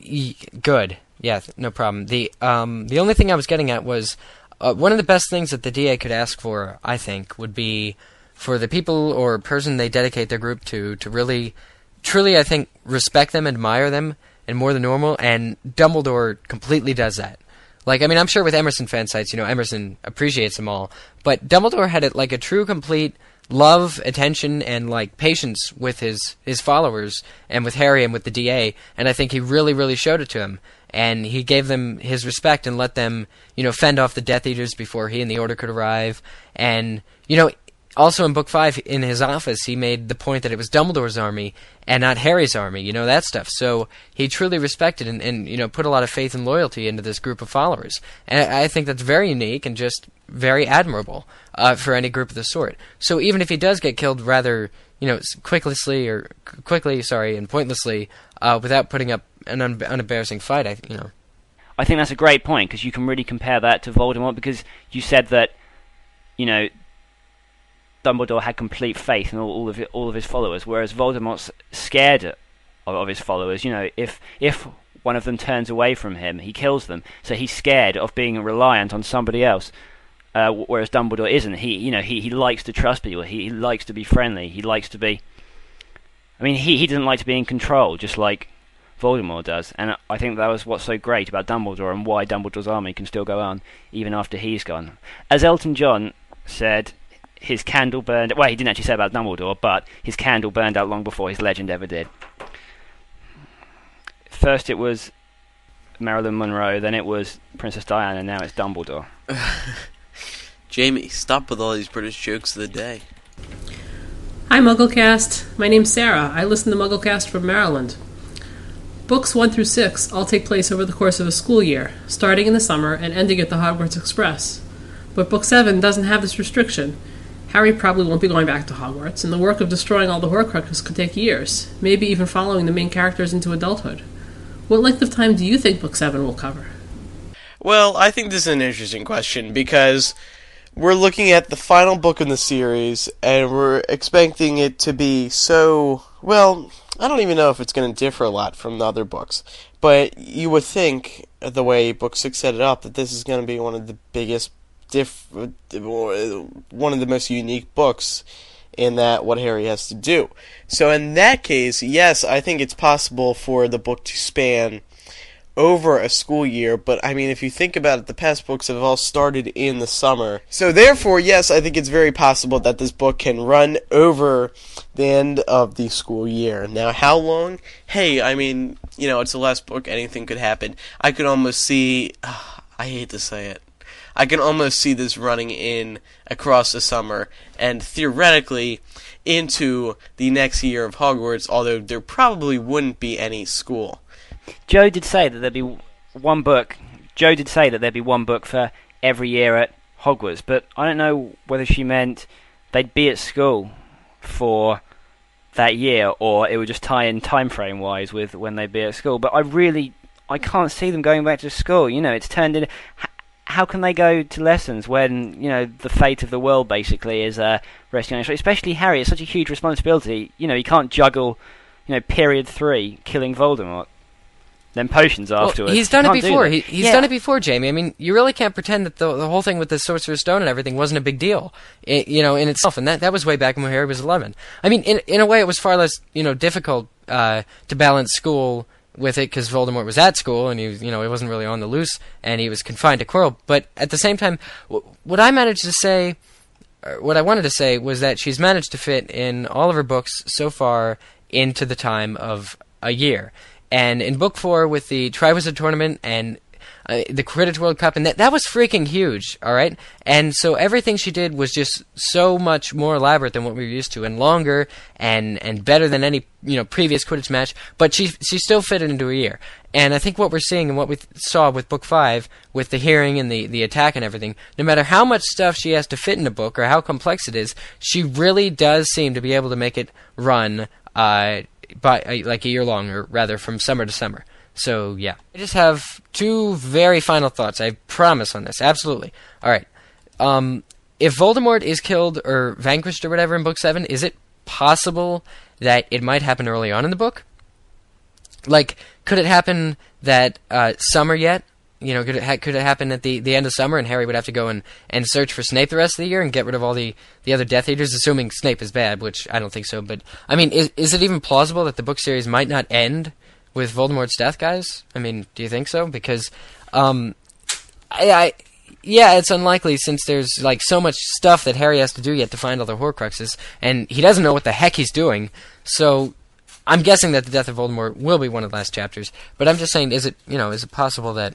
y- good, yeah, no problem. The um, the only thing I was getting at was uh, one of the best things that the DA could ask for, I think, would be for the people or person they dedicate their group to to really, truly, I think, respect them, admire them, and more than normal. And Dumbledore completely does that. Like, I mean, I'm sure with Emerson fan sites, you know, Emerson appreciates them all, but Dumbledore had it like a true, complete love, attention, and like patience with his his followers and with Harry and with the DA, and I think he really, really showed it to him. And he gave them his respect and let them, you know, fend off the Death Eaters before he and the Order could arrive. And you know, also in book five, in his office, he made the point that it was Dumbledore's army and not Harry's army, you know, that stuff. So he truly respected and, and you know, put a lot of faith and loyalty into this group of followers. And I think that's very unique and just very admirable uh, for any group of the sort. So even if he does get killed rather, you know, quickly or quickly, sorry, and pointlessly, uh, without putting up an un- unembarrassing fight, I, you know. I think that's a great point because you can really compare that to Voldemort because you said that, you know, Dumbledore had complete faith in all, all of all of his followers, whereas Voldemort's scared of, of his followers. You know, if if one of them turns away from him, he kills them. So he's scared of being reliant on somebody else. Uh, whereas Dumbledore isn't. He, you know, he, he likes to trust people. He, he likes to be friendly. He likes to be. I mean, he he doesn't like to be in control, just like Voldemort does. And I think that was what's so great about Dumbledore and why Dumbledore's army can still go on even after he's gone. As Elton John said his candle burned. Well, he didn't actually say about Dumbledore, but his candle burned out long before his legend ever did. First, it was Marilyn Monroe, then it was Princess Diana, and now it's Dumbledore. Jamie, stop with all these British jokes of the day. Hi, Mugglecast. My name's Sarah. I listen to Mugglecast from Maryland. Books 1 through 6 all take place over the course of a school year, starting in the summer and ending at the Hogwarts Express. But Book 7 doesn't have this restriction. Harry probably won't be going back to Hogwarts, and the work of destroying all the Horcruxes could take years, maybe even following the main characters into adulthood. What length of time do you think Book 7 will cover? Well, I think this is an interesting question because we're looking at the final book in the series and we're expecting it to be so, well, I don't even know if it's going to differ a lot from the other books. But you would think, the way Book 6 set it up, that this is going to be one of the biggest diff- one of the most unique books in that what Harry has to do. So in that case, yes, I think it's possible for the book to span over a school year, but I mean, if you think about it, the past books have all started in the summer. So therefore, yes, I think it's very possible that this book can run over the end of the school year. Now, how long? Hey, I mean, you know, it's the last book, anything could happen. I could almost see, uh, I hate to say it, I can almost see this running in across the summer and theoretically into the next year of Hogwarts, although there probably wouldn't be any school. Joe did say that there'd be one book. Joe did say that there'd be one book for every year at Hogwarts, but I don't know whether she meant they'd be at school for that year or it would just tie in time frame wise with when they'd be at school. But I really I can't see them going back to school. You know, it's turned in. How can they go to lessons when you know the fate of the world basically is uh, resting on his? Especially Harry, it's such a huge responsibility. You know, he can't juggle. You know, period three, killing Voldemort, then potions Well, afterwards. he's done it Can't do before. He, he's Yeah. done it before, Jamie. I mean, you really can't pretend that the the whole thing with the Sorcerer's Stone and everything wasn't a big deal, i you know, in itself. And that that was way back when Harry was eleven. I mean, in in a way, it was far less you know difficult uh, to balance school with it because Voldemort was at school and he was you know he wasn't really on the loose and he was confined to Quirrell. But at the same time, w- what I managed to say. or What I wanted to say was that she's managed to fit in all of her books so far into the time of a year. And in book four, with the Triwizard Tournament and uh, the Quidditch World Cup, and that that was freaking huge, all right. And so everything she did was just so much more elaborate than what we were used to, and longer, and and better than any you know previous Quidditch match. But she she still fit it into a year. And I think what we're seeing and what we th- saw with book five, with the hearing and the the attack and everything, no matter how much stuff she has to fit in a book or how complex it is, she really does seem to be able to make it run. Uh, by uh, like a year long, or rather from summer to summer. So yeah, I just have two very final thoughts. I promise on this. Absolutely. All right. Um, if Voldemort is killed or vanquished or whatever in Book Seven, is it possible that it might happen early on in the book? Like, could it happen that uh, summer yet? You know, could it ha- could it happen at the, the end of summer, and Harry would have to go and, and search for Snape the rest of the year and get rid of all the, the other Death Eaters, assuming Snape is bad, which I don't think so. But I mean, is is it even plausible that the book series might not end with Voldemort's death, guys? I mean, do you think so? Because, um, I, I yeah, it's unlikely since there's like so much stuff that Harry has to do yet to find all the Horcruxes, and he doesn't know what the heck he's doing. So I'm guessing that the death of Voldemort will be one of the last chapters. But I'm just saying, is it you know is it possible that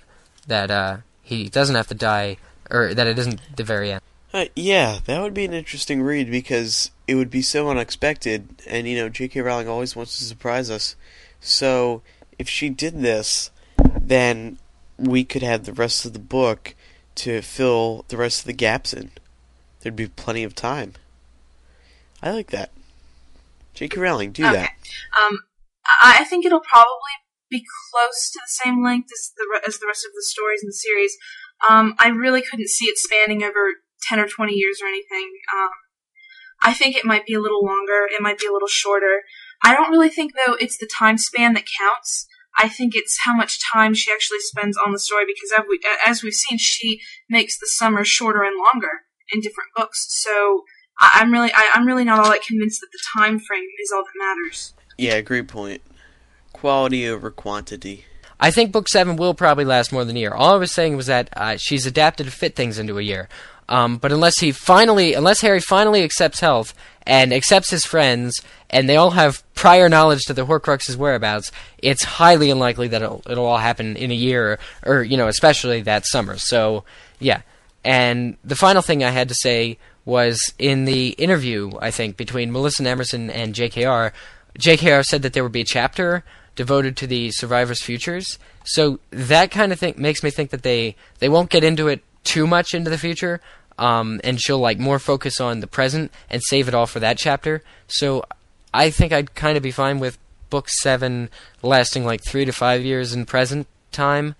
that uh, he doesn't have to die, or that it isn't the very end? Uh, yeah, that would be an interesting read because it would be so unexpected, and you know, J.K. Rowling always wants to surprise us. So if she did this, then we could have the rest of the book to fill the rest of the gaps in. There'd be plenty of time. I like that. J.K. Rowling, do okay. that. Um, I I think it'll probably be close to the same length as the as the rest of the stories in the series. Um, I really couldn't see it spanning over ten or twenty years or anything. Um, I think it might be a little longer. It might be a little shorter. I don't really think though it's the time span that counts. I think it's how much time she actually spends on the story because as, we, as we've seen, she makes the summer shorter and longer in different books. So I'm really, I, I'm really not all that convinced that the time frame is all that matters. Yeah, great point. Quality over quantity. I think book seven will probably last more than a year. All I was saying was that uh, she's adapted to fit things into a year. Um, but unless he finally, unless Harry finally accepts health and accepts his friends, and they all have prior knowledge to the Horcrux's whereabouts, it's highly unlikely that it'll, it'll all happen in a year, or you know, especially that summer. So, yeah. And the final thing I had to say was in the interview, I think, between Melissa Emerson and JKR. JKR said that there would be a chapter devoted to the survivors' futures. So that kind of thing makes me think that they they won't get into it too much into the future, um, and she'll like more focus on the present and save it all for that chapter. So I think I'd kind of be fine with book seven lasting like three to five years in present time.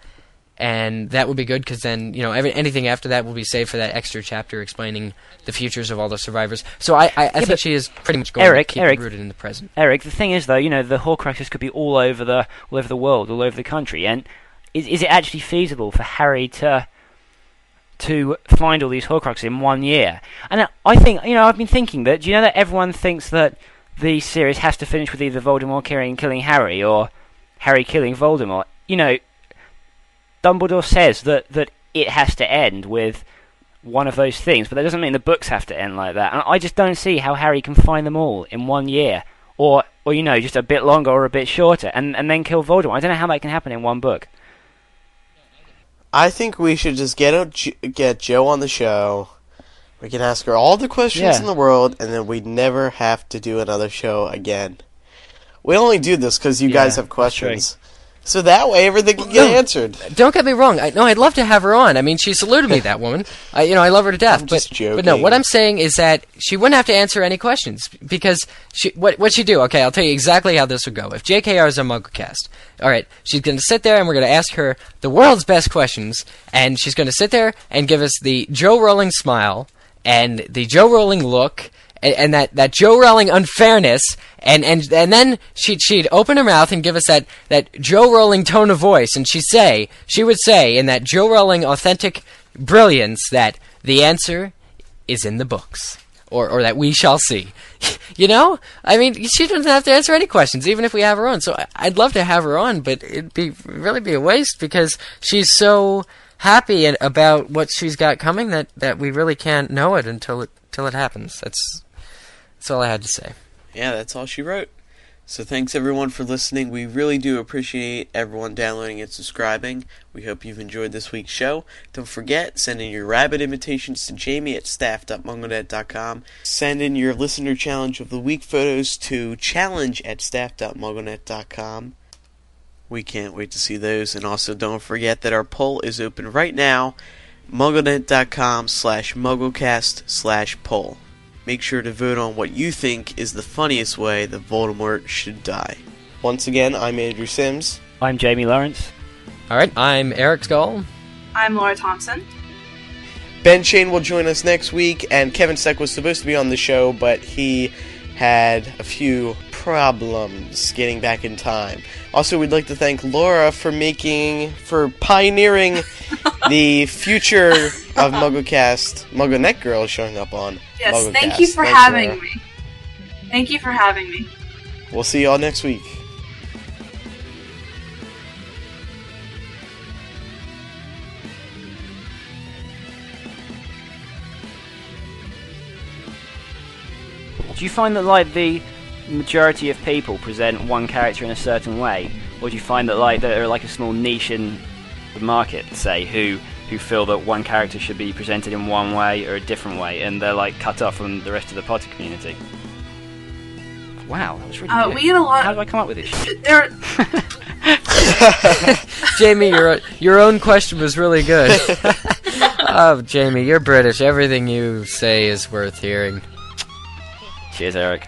And that would be good because then you know every, anything after that will be saved for that extra chapter explaining the futures of all the survivors. So I, I, I think she is pretty much going Eric, to keep Eric, it rooted in the present. Eric, the thing is though, you know, the Horcruxes could be all over the all over the world, all over the country, and is is it actually feasible for Harry to to find all these Horcruxes in one year? And I think, you know, I've been thinking that. Do you know that everyone thinks that the series has to finish with either Voldemort killing killing Harry or Harry killing Voldemort? You know, Dumbledore says that that it has to end with one of those things, but that doesn't mean the books have to end like that. And I just don't see how Harry can find them all in one year, or or you know, just a bit longer or a bit shorter, and and then kill Voldemort. I don't know how that can happen in one book. I think we should just get a, get Joe on the show. We can ask her all the questions Yeah. in the world, and then we never have to do another show again. We only do this because you Yeah, guys have questions. So that way everything can get answered. Don't get me wrong. I, no, I'd love to have her on. I mean, she saluted me, that woman. I, you know, I love her to death. I'm but, just but no, what I'm saying is that she wouldn't have to answer any questions because she. What what she do? Okay, I'll tell you exactly how this would go. If JKR is a MuggleCast, all right, she's going to sit there and we're going to ask her the world's best questions, and she's going to sit there and give us the Joe Rowling smile and the Joe Rowling look. And, and that, that Joe Rowling unfairness, and, and and then she'd she'd open her mouth and give us that, that Joe Rowling tone of voice, and she'd say she would say in that Joe Rowling authentic brilliance that the answer is in the books, or or that we shall see. you know, I mean, she doesn't have to answer any questions, even if we have her on. So I'd love to have her on, but it'd be really be a waste because she's so happy about what she's got coming that, that we really can't know it until it till it happens. That's that's all I had to say. Yeah, that's all she wrote. So thanks everyone for listening. We really do appreciate everyone downloading and subscribing. We hope you've enjoyed this week's show. Don't forget, send in your rabbit invitations to Jamie at staff.mugglenet.com. Send in your listener challenge of the week photos to challenge at staff.mugglenet.com. We can't wait to see those. And also don't forget that our poll is open right now. mugglenet.com slash mugglecast slash poll. Make sure to vote on what you think is the funniest way that Voldemort should die. Once again, I'm Andrew Sims. I'm Jamie Lawrence. All right, I'm Eric Scull. I'm Laura Thompson. Ben Schoen will join us next week, and Kevin Steck was supposed to be on the show, but he had a few problems getting back in time. Also, we'd like to thank Laura for making, for pioneering the future of MuggleCast, MuggleNet Girl showing up on Yes, MuggleCast. thank you for Thanks, having Laura. me. Thank you for having me. We'll see y'all next week. Do you find that like the majority of people present one character in a certain way, or do you find that like there are like a small niche in the market, say, who who feel that one character should be presented in one way or a different way, and they're like cut off from the rest of the Potter community? Wow, that was really Uh, good. we get a lot- How do I come up with this? shit? There, Jamie, your your own question was really good. oh, Jamie, you're British. Everything you say is worth hearing. Cheers, Eric.